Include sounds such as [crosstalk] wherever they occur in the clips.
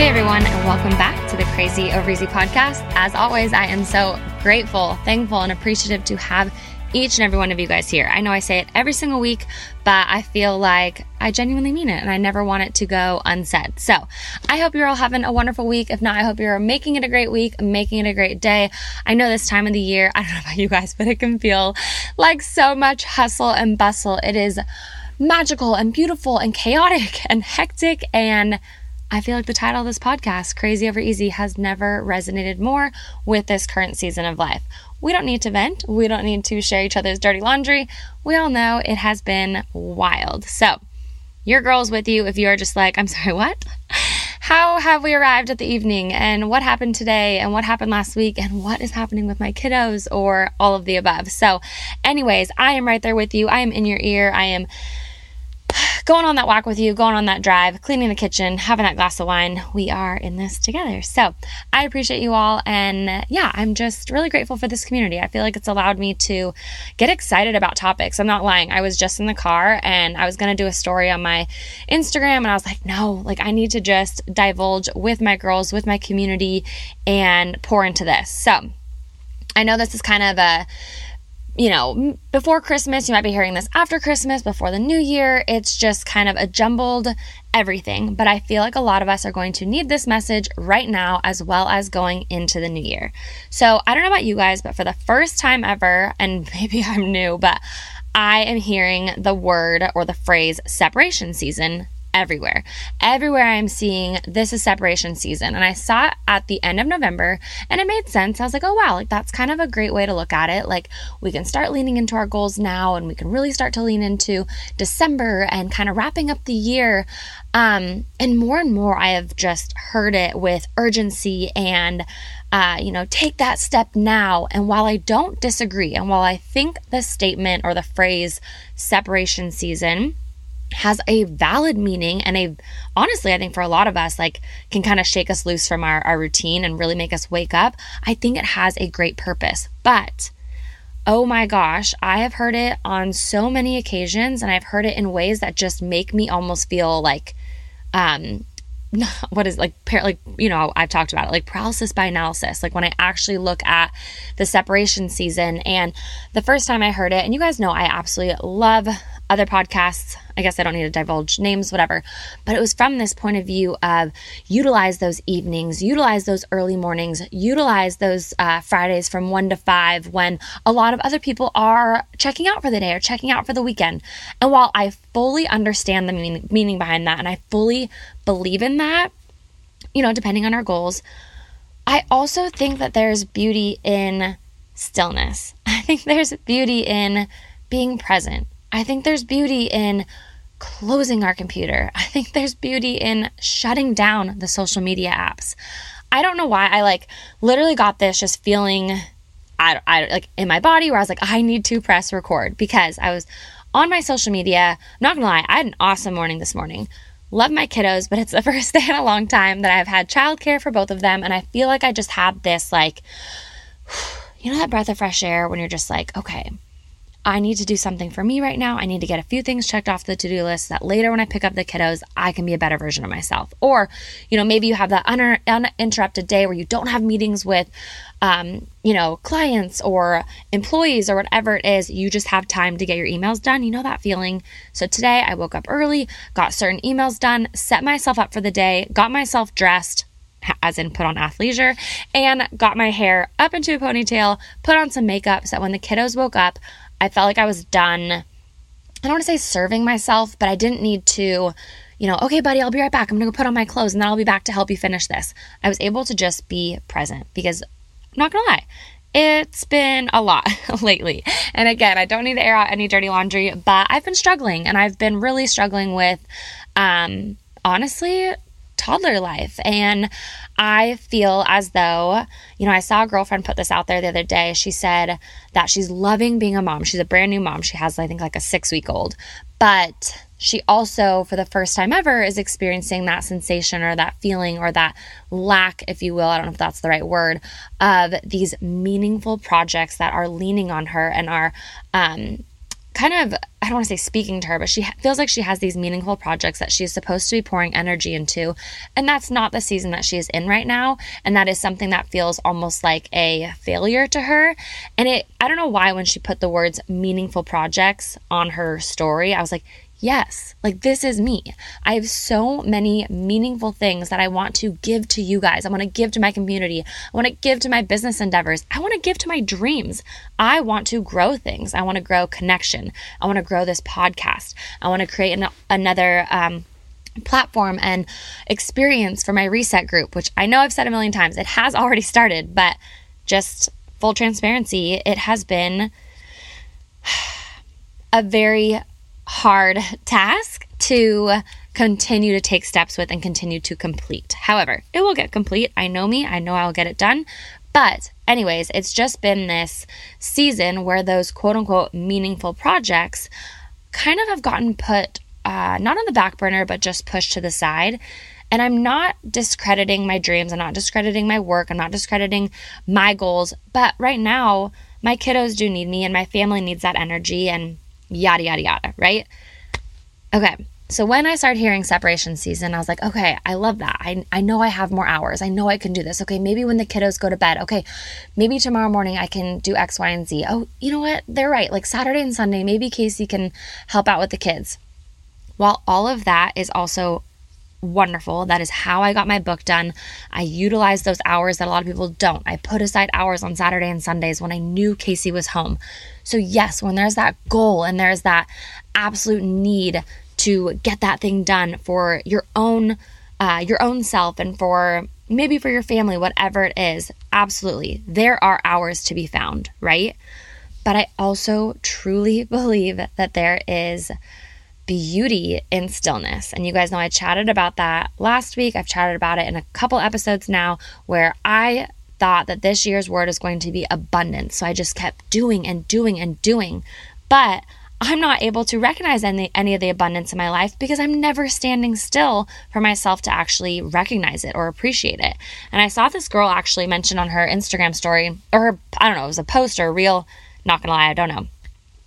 Hey everyone, and welcome back to the Crazy Over Easy podcast. As always, I am so grateful, thankful, and appreciative to have each and every one of you guys here. I know I say it every single week, but I feel like I genuinely mean it and I never want it to go unsaid. So I hope you're all having a wonderful week. If not, I hope you're making it a great week, making it a great day. I know this time of the year, [laughs] I don't know about you guys, but it can feel like so much hustle and bustle. It is magical and beautiful and chaotic [laughs] and hectic and I feel like the title of this podcast, Crazy Over Easy, has never resonated more with this current season of life. We don't need to vent. We don't need to share each other's dirty laundry. We all know it has been wild. So, your girl's with you if you are just like, I'm sorry, what? How have we arrived at the evening? And what happened today? And what happened last week? And what is happening with my kiddos? Or all of the above. So, anyways, I am right there with you. I am in your ear. I am going on that walk with you, going on that drive, cleaning the kitchen, having that glass of wine. We are in this together. So I appreciate you all. And yeah, I'm just really grateful for this community. I feel like it's allowed me to get excited about topics. I'm not lying. I was just in the car and I was going to do a story on my Instagram and I was like, no, like I need to just divulge with my girls, with my community and pour into this. So I know this is kind of a you know, before Christmas, you might be hearing this after Christmas, before the new year. It's just kind of a jumbled everything. But I feel like a lot of us are going to need this message right now as well as going into the new year. So I don't know about you guys, but for the first time ever, and [laughs] maybe I'm new, but I am hearing the word or the phrase separation season everywhere. Everywhere I'm seeing this is separation season. And I saw it at the end of November and it made sense. I was like, oh wow, like that's kind of a great way to look at it. Like we can start leaning into our goals now and we can really start to lean into December and kind of wrapping up the year. Um, and more and more I have just heard it with urgency and uh, you know, take that step now. And while I don't disagree, and while I think the statement or the phrase separation season has a valid meaning and a honestly i think for a lot of us like can kind of shake us loose from our, our routine and really make us wake up i think it has a great purpose. But oh my gosh i have heard it on so many occasions and i've heard it in ways that just make me almost feel like um [laughs] what is like like you know I've talked about it like paralysis by analysis like when I actually look at the separation season. And the first time I heard it and you guys know I absolutely love other podcasts. I guess I don't need to divulge names, whatever. But it was from this point of view of utilize those evenings, utilize those early mornings, utilize those uh, Fridays from one to five when a lot of other people are checking out for the day or checking out for the weekend. And while I fully understand the meaning, meaning behind that and I fully believe in that, you know, depending on our goals, I also think that there's beauty in stillness. [laughs] I think there's beauty in being present. I think there's beauty in closing our computer. [laughs] I think there's beauty in shutting down the social media apps. I don't know why I like literally got this just feeling I, I like in my body where I was like I need to press record because I was on my social media. I'm not gonna lie, I had an awesome morning this morning. Love my kiddos, but it's the [laughs] first day in a long time that I've had childcare for both of them, and I feel like I just had this like, [sighs] you know, that breath of fresh air when you're just like, okay, I need to do something for me right now. I need to get a few things checked off the to do list that later when I pick up the kiddos, I can be a better version of myself. Or, you know, maybe you have that un- uninterrupted day where you don't have meetings with, um, you know, clients or employees or whatever it is. You just have time to get your emails done. You know that feeling. So today I woke up early, got certain emails done, set myself up for the day, got myself dressed, as in put on athleisure, and got my hair up into a ponytail, put on some makeup so that when the kiddos woke up, I felt like I was done I don't want to say serving myself, but I didn't need to, you know, okay, buddy, I'll be right back. I'm going to go put on my clothes and then I'll be back to help you finish this. I was able to just be present because I'm not going to lie, it's been a lot [laughs] lately. And again, I don't need to air out any dirty laundry, but I've been struggling and I've been really struggling with, um, honestly, toddler life. And I feel as though, you know, I saw a girlfriend put this out there the other day. She said that she's loving being a mom. She's a brand new mom. She has, I think, like a six week old. But she also, for the first time ever, is experiencing that sensation or that feeling or that lack, if you will, I don't know if that's the right word, of these meaningful projects that are leaning on her and are um, kind of I don't want to say speaking to her, but she feels like she has these meaningful projects that she is supposed to be pouring energy into, and that's not the season that she is in right now, and that is something that feels almost like a failure to her. And it I don't know why when she put the words meaningful projects on her story, I was like, Yes, like this is me. I have so many meaningful things that I want to give to you guys. I want to give to my community. I want to give to my business endeavors. I want to give to my dreams. I want to grow things. I want to grow connection. I want to grow this podcast. I want to create an, another um, platform and experience for my reset group, which I know I've said a million times. It has already started, but just full transparency, it has been [sighs] a very hard task to continue to take steps with and continue to complete. However, it will get complete. I know me, I know I'll get it done. But, anyways, it's just been this season where those quote unquote meaningful projects kind of have gotten put uh, not on the back burner, but just pushed to the side. And I'm not discrediting my dreams. I'm not discrediting my work. I'm not discrediting my goals. But right now, my kiddos do need me and my family needs that energy. And yada, yada, yada, right? Okay. So when I started hearing separation season, I was like, okay, I love that. I, I know I have more hours. I know I can do this. Okay, maybe when the kiddos go to bed, okay, maybe tomorrow morning I can do X, Y, and Z. Oh, you know what? They're right. Like Saturday and Sunday, maybe Casey can help out with the kids. While all of that is also wonderful. That is how I got my book done. I utilized those hours that a lot of people don't. I put aside hours on Saturday and Sundays when I knew Casey was home. So, yes, when there's that goal and there's that absolute need to get that thing done for your own uh, your own self and for maybe for your family, whatever it is, absolutely, there are hours to be found, right? But I also truly [laughs] believe that there is beauty in stillness. And you guys know I chatted about that last week. I've chatted about it in a couple episodes now where I thought that this year's word is going to be abundance. So I just kept doing and doing and doing. But I'm not able to recognize any, any of the abundance in my life because I'm never standing still for myself to actually recognize it or appreciate it. And I saw this girl actually mention on her Instagram story, or her, I don't know, it was a post or a reel, not gonna lie, I don't know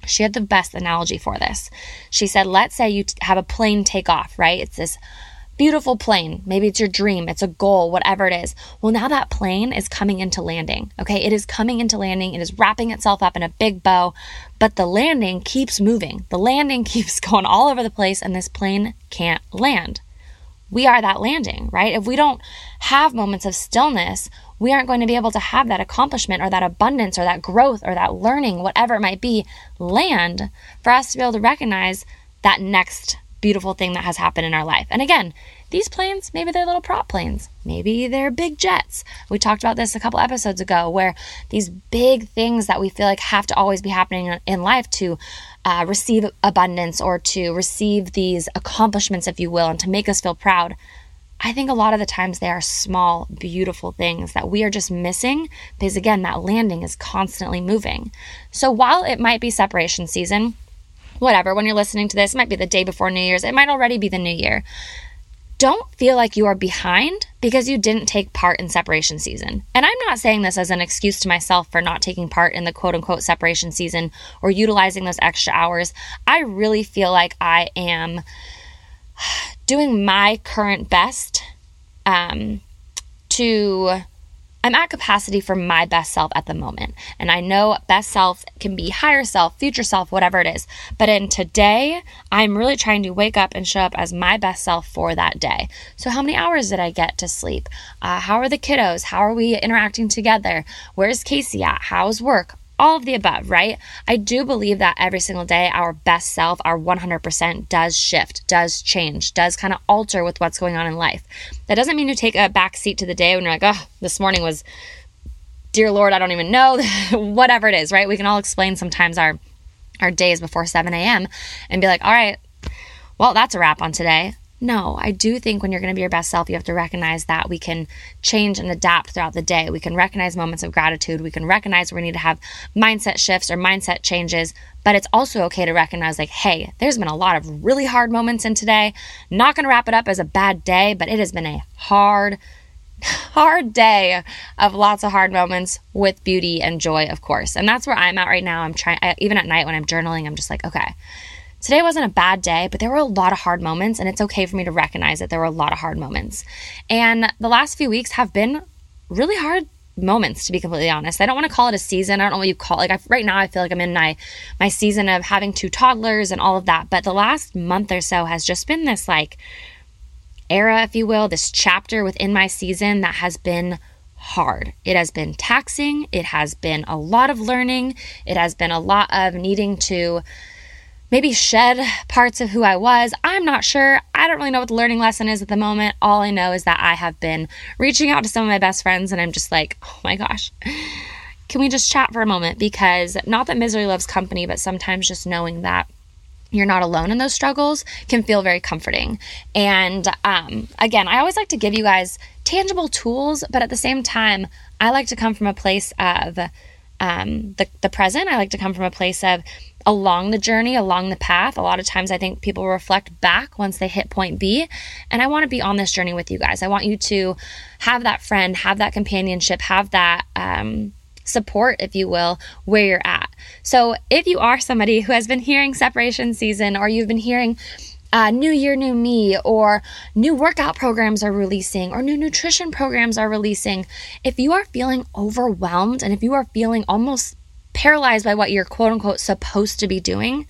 she had the best analogy for this. She said, let's say you have a plane take off, right? It's this beautiful plane. Maybe it's your dream, it's a goal, whatever it is. Well, now that plane is coming into landing. Okay, it is coming into landing. It is wrapping itself up in a big bow, but the landing keeps moving. The landing [laughs] keeps going all over the place, and this plane can't land. We are that landing, right? If we don't have moments of stillness, we aren't going to be able to have that accomplishment or that abundance or that growth or that learning, whatever it might be, land for us to be able to recognize that next beautiful thing that has happened in our life. And again, these planes, maybe they're little prop planes, maybe they're big jets. We talked about this a couple episodes ago, where these big things that we feel like have to always be happening in life to uh, receive abundance or to receive these accomplishments, if you will, and to make us feel proud I think a lot of the times they are small, beautiful things that we are just missing because, again, that landing is constantly moving. So while it might be separation season, whatever, when you're listening to this, it might be the day before New Year's, it might already be the new year. Don't feel like you are behind because you didn't take part in separation season. And I'm not saying this as an excuse to myself for not taking part in the quote unquote separation season or utilizing those extra hours. I really feel like I am [sighs] doing my current best um, to I'm at capacity for my best self at the moment. And I know best self can be higher self, future self, whatever it is. But in today, I'm really trying to wake up and show up as my best self for that day. So, how many hours did I get to sleep? Uh, how are the kiddos? How are we interacting together? Where's Casey at? How's work? All of the above, right? I do believe that every single day, our best self, our 100% does shift, does change, does kind of alter with what's going on in life. That doesn't mean you take a back seat to the day when you're like, oh, this morning was, dear Lord, I don't even know, [laughs] whatever it is, right? We can all explain sometimes our our days before 7 a.m. and be like, all right, well, that's a wrap on today. No, I do think when you're going to be your best self, you have to recognize that we can change and adapt throughout the day. We can recognize moments of gratitude. We can recognize we need to have mindset shifts or mindset changes. But it's also okay to recognize, like, hey, there's been a lot of really hard moments in today. Not going to wrap it up as a bad day, but it has been a hard, [laughs] hard day of lots of hard moments with beauty and joy, of course. And that's where I'm at right now. I'm trying, even at night when I'm journaling, I'm just like, okay Today wasn't a bad day, but there were a lot of hard moments, and it's okay for me to recognize that there were a lot of hard moments. And the last few weeks have been really hard moments to be completely honest. I don't want to call it a season. I don't know what you call it. Like I, right now I feel like I'm in my my season of having two toddlers and all of that, but the last month or so has just been this like era if you will, this chapter within my season that has been hard. It has been taxing, it has been a lot of learning, it has been a lot of needing to maybe shed parts of who I was. I'm not sure. I don't really know what the learning lesson is at the moment. All I know is that I have been reaching out to some of my best friends and I'm just like, oh my gosh, can we just chat for a moment? Because not that misery loves company, but sometimes just knowing that you're not alone in those struggles can feel very comforting. And um, again, I always like to give you guys tangible tools, but at the same time, I like to come from a place of um, the, the present. I like to come from a place of along the journey, along the path. A lot of times I think people reflect back once they hit point B. And I want to be on this journey with you guys. I want you to have that friend, have that companionship, have that um, support, if you will, where you're at. So if you are somebody who has been hearing separation season or you've been hearing, uh, new year, new me, or new workout programs are releasing, or new nutrition programs are releasing. If you are feeling overwhelmed and if you are feeling almost paralyzed by what you're quote unquote supposed to be doing,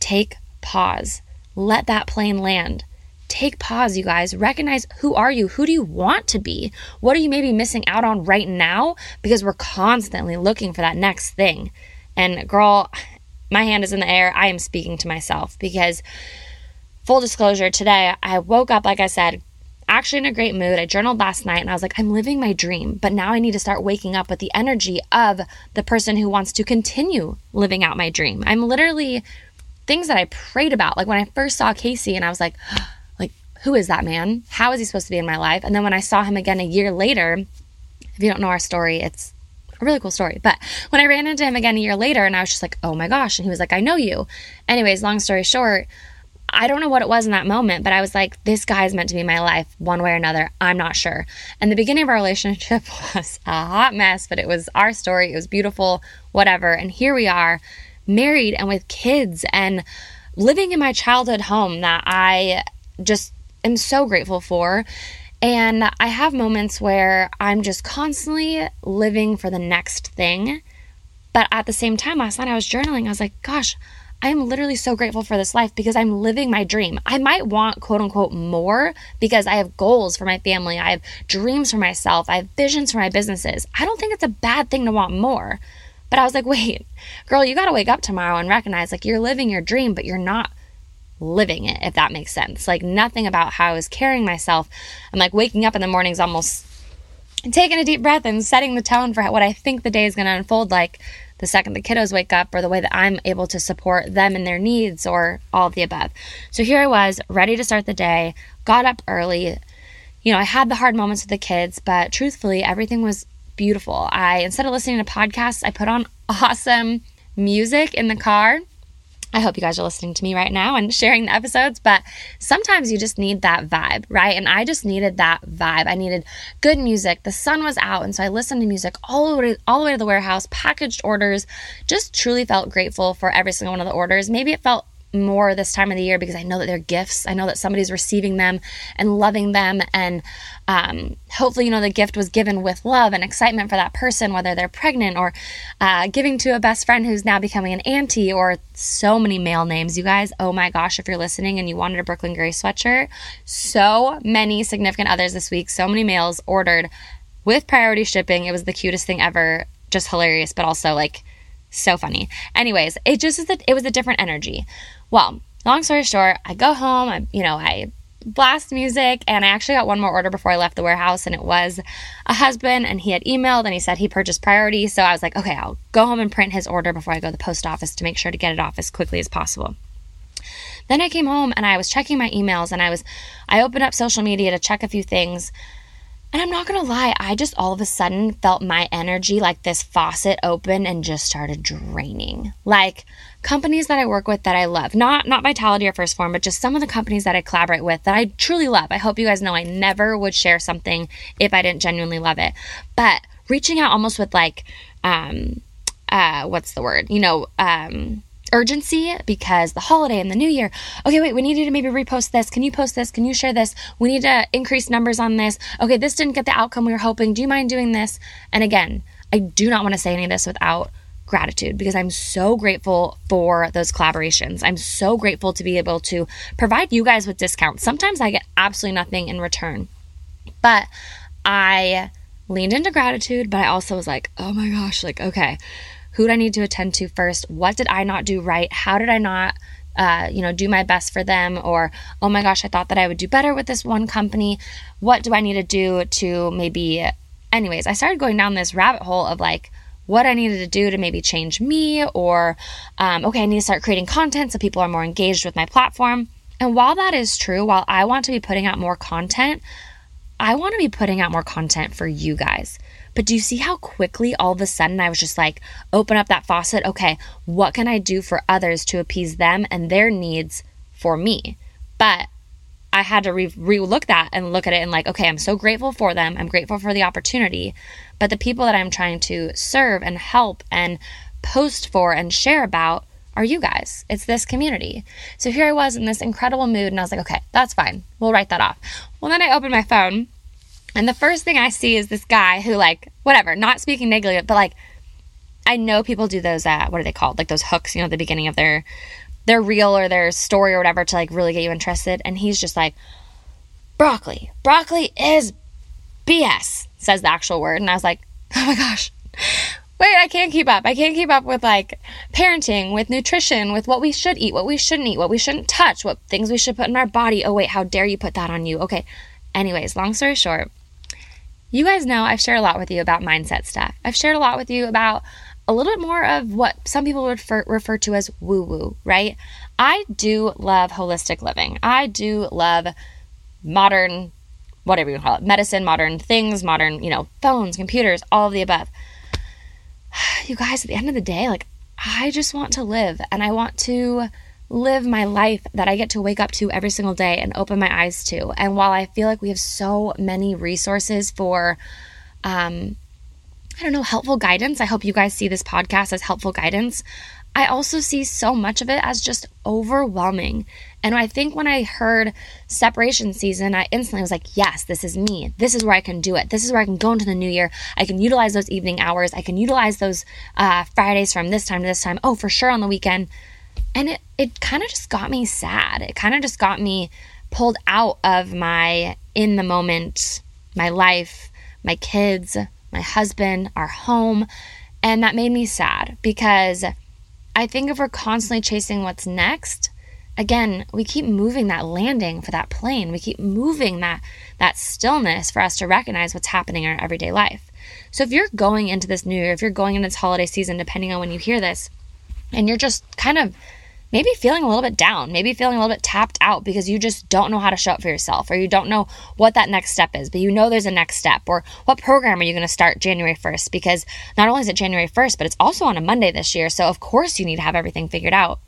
take pause. Let that plane land. Take pause, you guys. Recognize who are you? Who do you want to be? What are you maybe missing out on right now? Because we're constantly looking for that next thing. And girl, my hand is in the air. I am speaking to myself because full disclosure, today I woke up, like I said, actually in a great mood. I journaled last night and I was like, I'm living my dream, but now I need to start waking up with the energy of the person who wants to continue living out my dream. I'm literally things that I prayed about. Like when I first saw Casey and I was like, [gasps] like, who is that man? How is he supposed to be in my life? And then when I saw him again a year later, if you don't know our story, it's a really cool story. But when I ran into him again a year later and I was just like, oh my gosh. And he was like, I know you. Anyways, long story short, I don't know what it was in that moment, but I was like, this guy is meant to be my life one way or another. I'm not sure. And the beginning of our relationship [laughs] was a hot mess, but it was our story. It was beautiful, whatever. And here we are, married and with kids and living in my childhood home that I just am so grateful for. And I have moments where I'm just constantly living for the next thing. But at the same time, last night I was journaling. I was like, gosh, I am literally so grateful for this life because I'm living my dream. I might want quote unquote more because I have goals for my family, I have dreams for myself, I have visions for my businesses. I don't think it's a bad thing to want more. But I was like, [laughs] wait, girl, you got to wake up tomorrow and recognize like you're living your dream, but you're not living it, if that makes sense. Like nothing about how I was carrying myself. I'm like waking up in the mornings almost taking a deep breath and setting the tone for what I think the day is going to unfold like the second the kiddos wake up or the way that I'm able to support them and their needs or all of the above. So here I was, ready to start the day, got up early. You know, I had the hard moments with the kids, but truthfully, everything was beautiful. I instead of listening to podcasts, I put on [laughs] awesome music in the car I hope you guys are listening to me right now and sharing the episodes, but sometimes you just need that vibe, right? And I just needed that vibe. I needed good music. The sun was out, and so I listened to music all the way all the way to the warehouse, packaged orders, just truly felt grateful for every single one of the orders. Maybe it felt more this time of the year because I know that they're gifts. I know that somebody's receiving them and loving them. And um, hopefully, you know, the gift was given with love and excitement for that person, whether they're pregnant or uh, giving to a best friend who's now becoming an auntie or so many male names. You guys, oh my gosh, if you're listening and you wanted a Brooklyn Gray sweatshirt, so many significant others this week, so many males ordered with priority shipping. It was the cutest thing ever. Just hilarious, but also like So funny. Anyways, it just is a, it was a different energy. Well, long story short, I go home, I you know, I blast music and I actually got one more order before I left the warehouse and it was a husband and he had emailed and he said he purchased priority. So I was like, okay, I'll go home and print his order before I go to the post office to make sure to get it off as quickly as possible. Then I came home and I was checking my emails and I was I opened up social media to check a few things and I'm not gonna lie, I just all of a sudden felt my energy like this faucet open and just started draining. Like companies that I work with that I love, not not Vitality or 1st Phorm, but just some of the companies that I collaborate with that I truly love. I hope you guys know I never would share something if I didn't genuinely love it. But reaching out almost with like, um, uh, what's the word? You know, um, urgency because the holiday and the new year. Okay, wait, we need you to maybe repost this. Can you post this? Can you share this? We need to increase numbers on this. Okay, this didn't get the outcome we were hoping. Do you mind doing this? And again, I do not want to say any of this without gratitude because I'm so grateful for those collaborations. I'm so grateful to be able to provide you guys with discounts. Sometimes I get absolutely nothing in return. But I leaned into gratitude, but I also was like, oh my gosh, like, okay, who do I need to attend to first? What did I not do right? How did I not uh, you know, do my best for them, or oh my gosh, I thought that I would do better with this one company. What do I need to do to maybe, anyways, I started going down this rabbit hole of like what I needed to do to maybe change me, or um, okay, I need to start creating content so people are more engaged with my platform. And while that is true, while I want to be putting out more content, I want to be putting out more content for you guys. But do you see how quickly all of a sudden I was just like, open up that faucet? Okay, what can I do for others to appease them and their needs for me? But I had to re look that and look at it and like, okay, I'm so grateful for them. I'm grateful for the opportunity. But the people that I'm trying to serve and help and post for and share about are you guys. It's this community. So here I was in this incredible mood and I was like, okay, that's fine. We'll write that off. Well, then I opened my phone and the first thing I see is this guy who, like, whatever, not speaking negatively, but like, I know people do those, uh, what are they called? Like those hooks, you know, at the beginning of their their reel or their story or whatever to like really get you interested. And he's just like, broccoli, broccoli is BS, says the actual word. And I was like, oh my gosh, wait, I can't keep up. I can't keep up with like parenting, with nutrition, with what we should eat, what we shouldn't eat, what we shouldn't touch, what things we should put in our body. Oh, wait, how dare you put that on you? Okay. Anyways, long story short, you guys know I've shared a lot with you about mindset stuff. I've shared a lot with you about a little bit more of what some people would refer, refer to as woo woo, right? I do love holistic living. I do love modern, whatever you call it, medicine, modern things, modern, you know, phones, computers, all of the above. [sighs] You guys, at the end of the day, like, I just want to live and I want to live my life that I get to wake up to every single day and open my eyes to. And while I feel like we have so many resources for, um, I don't know, helpful guidance, I hope you guys see this podcast as helpful guidance. I also see so much of it as just overwhelming. And I think when I heard separation season, I instantly was like, yes, this is me. This is where I can do it. This is where I can go into the new year. I can utilize those evening hours. I can utilize those uh, Fridays from this time to this time. Oh, for sure on the weekend. And it, it kind of just got me sad. It kind of just got me pulled out of my in the moment, my life, my kids, my husband, our home. And that made me sad because I think if we're constantly chasing what's next, again, we keep moving that landing for that plane. We keep moving that that stillness for us to recognize what's happening in our everyday life. So if you're going into this new year, if you're going into this holiday season, depending on when you hear this, and you're just kind of maybe feeling a little bit down, maybe feeling a little bit tapped out because you just don't know how to show up for yourself or you don't know what that next step is, but you know there's a next step or what program are you going to start January 1st because not only is it January 1st, but it's also on a Monday this year. So of course you need to have everything figured out.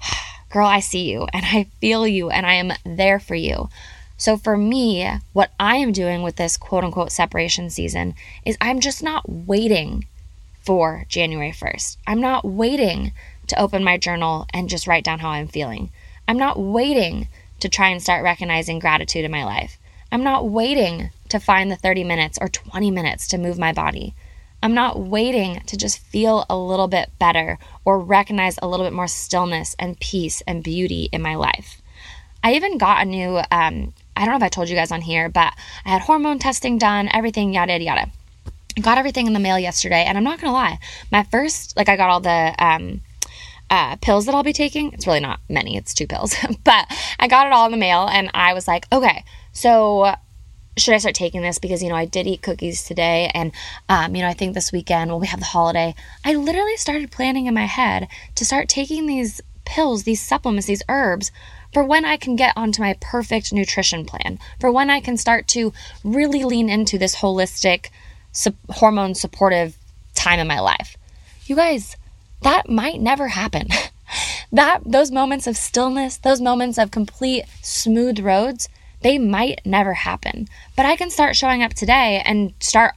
[sighs] Girl, I see you and I feel you and I am there for you. So for me, what I am doing with this quote unquote separation season is I'm just not waiting for January 1st. I'm not waiting to open my journal and just write down how I'm feeling. I'm not waiting to try and start recognizing gratitude in my life. I'm not waiting to find the 30 minutes or 20 minutes to move my body. I'm not waiting to just feel a little bit better or recognize a little bit more stillness and peace and beauty in my life. I even got a new, um, I don't know if I told you guys on here, but I had hormone testing done, everything, yada, yada, yada. Got everything in the mail yesterday, and I'm not gonna lie, my first, like, I got all the, um, uh, pills that I'll be taking. It's really not many, it's two pills, [laughs] but I got it all in the mail and I was like, okay, so should I start taking this? Because, you know, I did eat cookies today and, um, you know, I think this weekend when we have the holiday, I literally started planning in my head to start taking these pills, these supplements, these herbs for when I can get onto my perfect nutrition plan, for when I can start to really lean into this holistic, su- hormone supportive time in my life. You guys, that might never happen. [laughs] that those moments of stillness, those moments of complete smooth roads, they might never happen. But I can start showing up today and start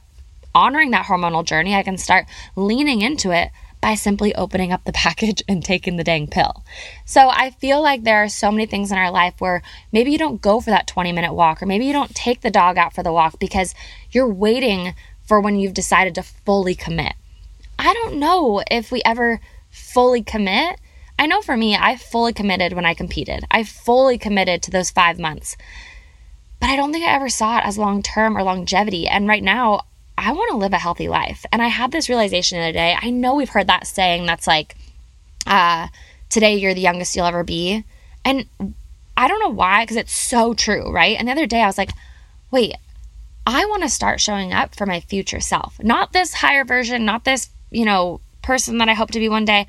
honoring that hormonal journey. I can start leaning into it by simply opening up the [laughs] package and taking the dang pill. So I feel like there are so many things in our life where maybe you don't go for that 20 minute walk or maybe you don't take the dog out for the walk because you're waiting for when you've decided to fully commit. I don't know if we ever fully commit. I know for me, I fully committed when I competed. I fully committed to those five months. But I don't think I ever saw it as long term or longevity. And right now, I want to live a healthy life. And I had this realization the other day. I know we've heard that saying that's like, uh, today you're the youngest you'll ever be. And I don't know why, because it's so true, right? And the other day I was like, wait, I want to start showing up for my future self. Not this higher version, not this you know, person that I hope to be one day,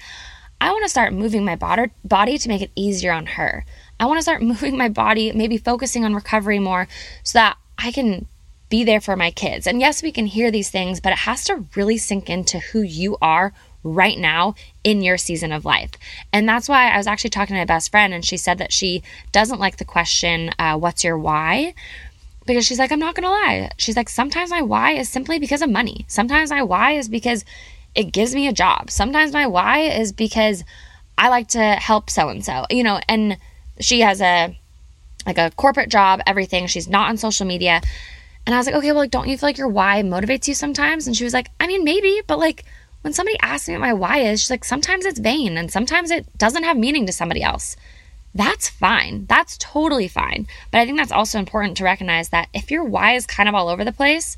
I want to start moving my body to make it easier on her. I want to start [laughs] moving my body, maybe focusing on recovery more so that I can be there for my kids. And yes, we can hear these things, but it has to really sink into who you are right now in your season of life. And that's why I was actually talking to my best friend, and she said that she doesn't like the question, uh, What's your why? Because she's like, I'm not gonna lie. She's like, Sometimes my why is simply because of money. Sometimes my why is because it gives me a job. Sometimes my why is because I like to help so and so, you know, and she has a like a corporate job, everything. She's not on social media. And I was like, okay, well, like, don't you feel like your why motivates you sometimes? And she was like, I mean, maybe, but like, when somebody asks me what my why is, she's like, sometimes it's vain and sometimes it doesn't have meaning to somebody else. That's fine. That's totally fine. But I think that's also important to recognize that if your why is kind of all over the place,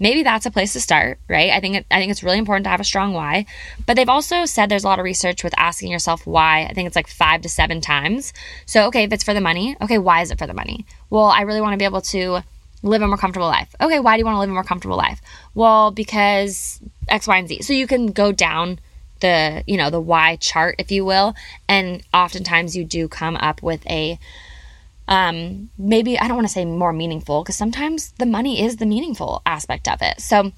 maybe that's a place to start, right? I think it, I think it's really important to have a strong why. But they've also said there's a lot of research with asking yourself why. I think it's like 5 to 7 times. So, okay, if it's for the money, okay, why is it for the money? Well, I really want to be able to live a more comfortable life. Okay, why do you want to live a more comfortable life? Well, because X, Y, and Z. So you can go down the, you know, the why chart, if you will, and oftentimes you do come up with a um, maybe I don't want to say more meaningful because sometimes the money is the meaningful aspect of it. So,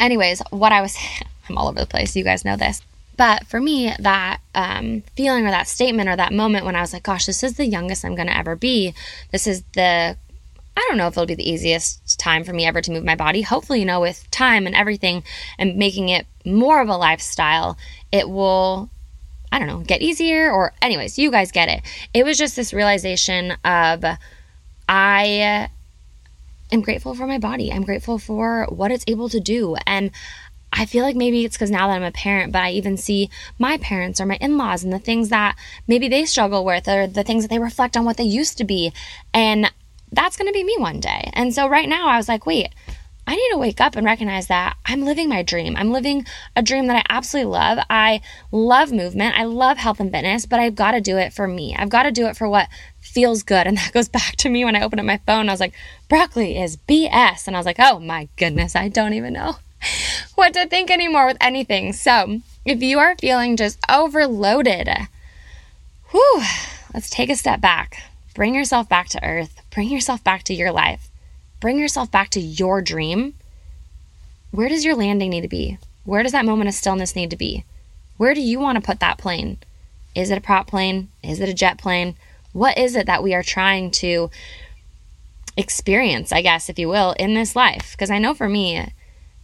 anyways, what I was, [laughs] I'm all over the place. You guys know this. But for me, that um, feeling or that statement or that moment when I was like, gosh, this is the youngest I'm going to ever be. This is the, I don't know if it'll be the easiest time for me ever to move my body. Hopefully, you know, with time and everything and making it more of a lifestyle, it will I don't know, get easier or anyways, you guys get it. It was just this realization of I am grateful for my body. I'm grateful for what it's able to do and I feel like maybe it's because now that I'm a parent, but I even see my parents or my in laws and the things that maybe they struggle with or the things that they reflect on what they used to be. And that's going to be me one day. And so right now I was like, wait, I need to wake up and recognize that I'm living my dream. I'm living a dream that I absolutely love. I love movement. I love health and fitness, but I've got to do it for me. I've got to do it for what feels good. And [laughs] that goes back to me when I opened up my phone. I was like, broccoli is BS. And I was like, oh my goodness, I don't even know [laughs] what to think anymore with anything. So if you are feeling just overloaded, whew, let's take a step back. Bring yourself back to earth. Bring yourself back to your life bring yourself back to your dream, where does your landing need to be? Where does that moment of stillness need to be? Where do you want to put that plane? Is it a prop plane? Is it a jet plane? What is it that we are trying to experience, I guess, if you will, in this life? Because I know for me,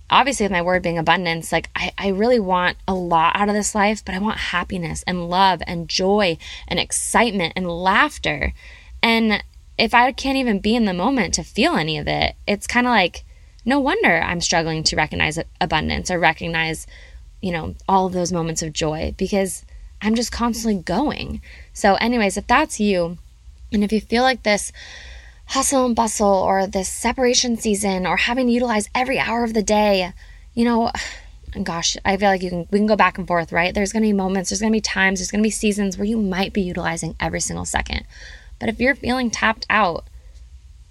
obviously, with my word being abundance, like I, I really want a lot out of this life, but I want happiness and love and joy and excitement and laughter. And if I can't even be in the moment to feel any of it, it's kind of like, no wonder I'm struggling to recognize abundance or recognize, you know, all of those moments of joy because I'm just constantly going. So, anyways, if that's you, and if you feel like this hustle and bustle or this separation season or having to utilize every hour of the day, you know, [sighs] gosh, I feel like you can we can go back and forth, right? There's going to be moments, there's going to be times, there's going to be seasons where you might be utilizing every single second. But if you're feeling tapped out,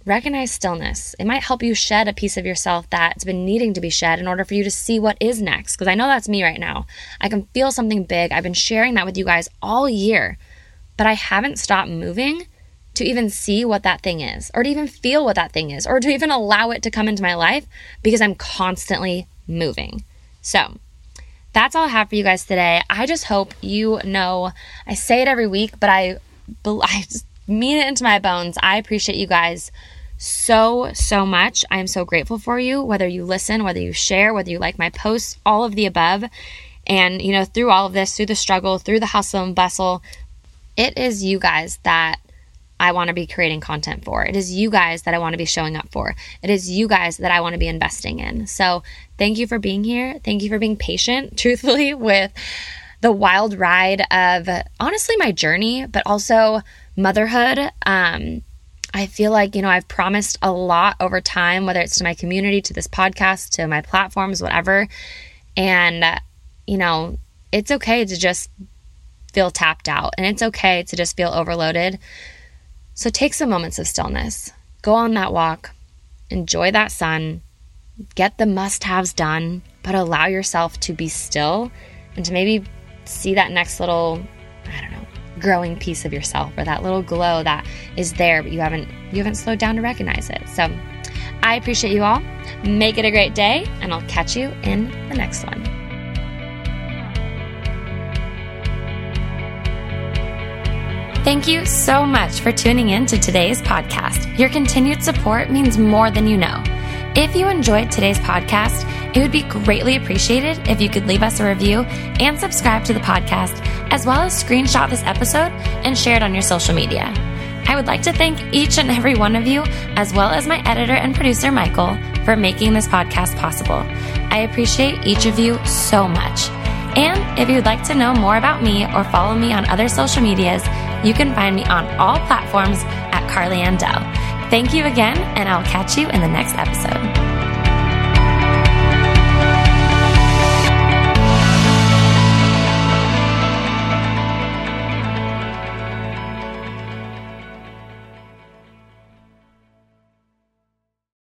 recognize stillness. It might help you shed a piece of yourself that's been needing to be shed in order for you to see what is next. Because I know that's me right now. I can feel something big. I've been sharing that with you guys all year, but I haven't stopped moving to even see what that thing is, or to even feel what that thing is, or to even allow it to come into my life because I'm constantly moving. So, that's all I have for you guys today. I just hope you know I say it every week, but I, [laughs] I just mean it into my bones. I appreciate you guys so, so much. I am so grateful for you, whether you listen, whether you share, whether you like my posts, all of the above. And, you know, through all of this, through the struggle, through the hustle and bustle, it is you guys that I want to be creating content for. It is you guys that I want to be showing up for. It is you guys that I want to be investing in. So thank you for being here. Thank you for being patient, [laughs] truthfully, with the wild ride of honestly my journey, but also motherhood. Um, I feel like, you know, I've promised a lot over time, whether it's to my community, to this podcast, to my platforms, whatever. And, you know, it's okay to just feel tapped out and it's okay to just feel overloaded. So take some moments of stillness, go on that walk, enjoy that sun, get the must haves done, but allow yourself to be still and to maybe see that next little, I don't know, growing piece of yourself or that little glow that is there, but you haven't you haven't slowed down to recognize it. So I appreciate you all. Make it a great day, and I'll catch you in the next one. Thank you so much for tuning in to today's podcast. Your continued support means more than you know. If you enjoyed today's podcast, it would be greatly appreciated if you could leave us a review and subscribe to the podcast, as well as screenshot this episode and share it on your social media. I would like to thank each and every one of you, as well as my editor and producer, Michael, for making this podcast possible. I appreciate each of you so much. And if you'd like to know more about me or follow me on other social medias, you can find me on all platforms at Carly Ann Dell. Thank you again, and I'll catch you in the next episode.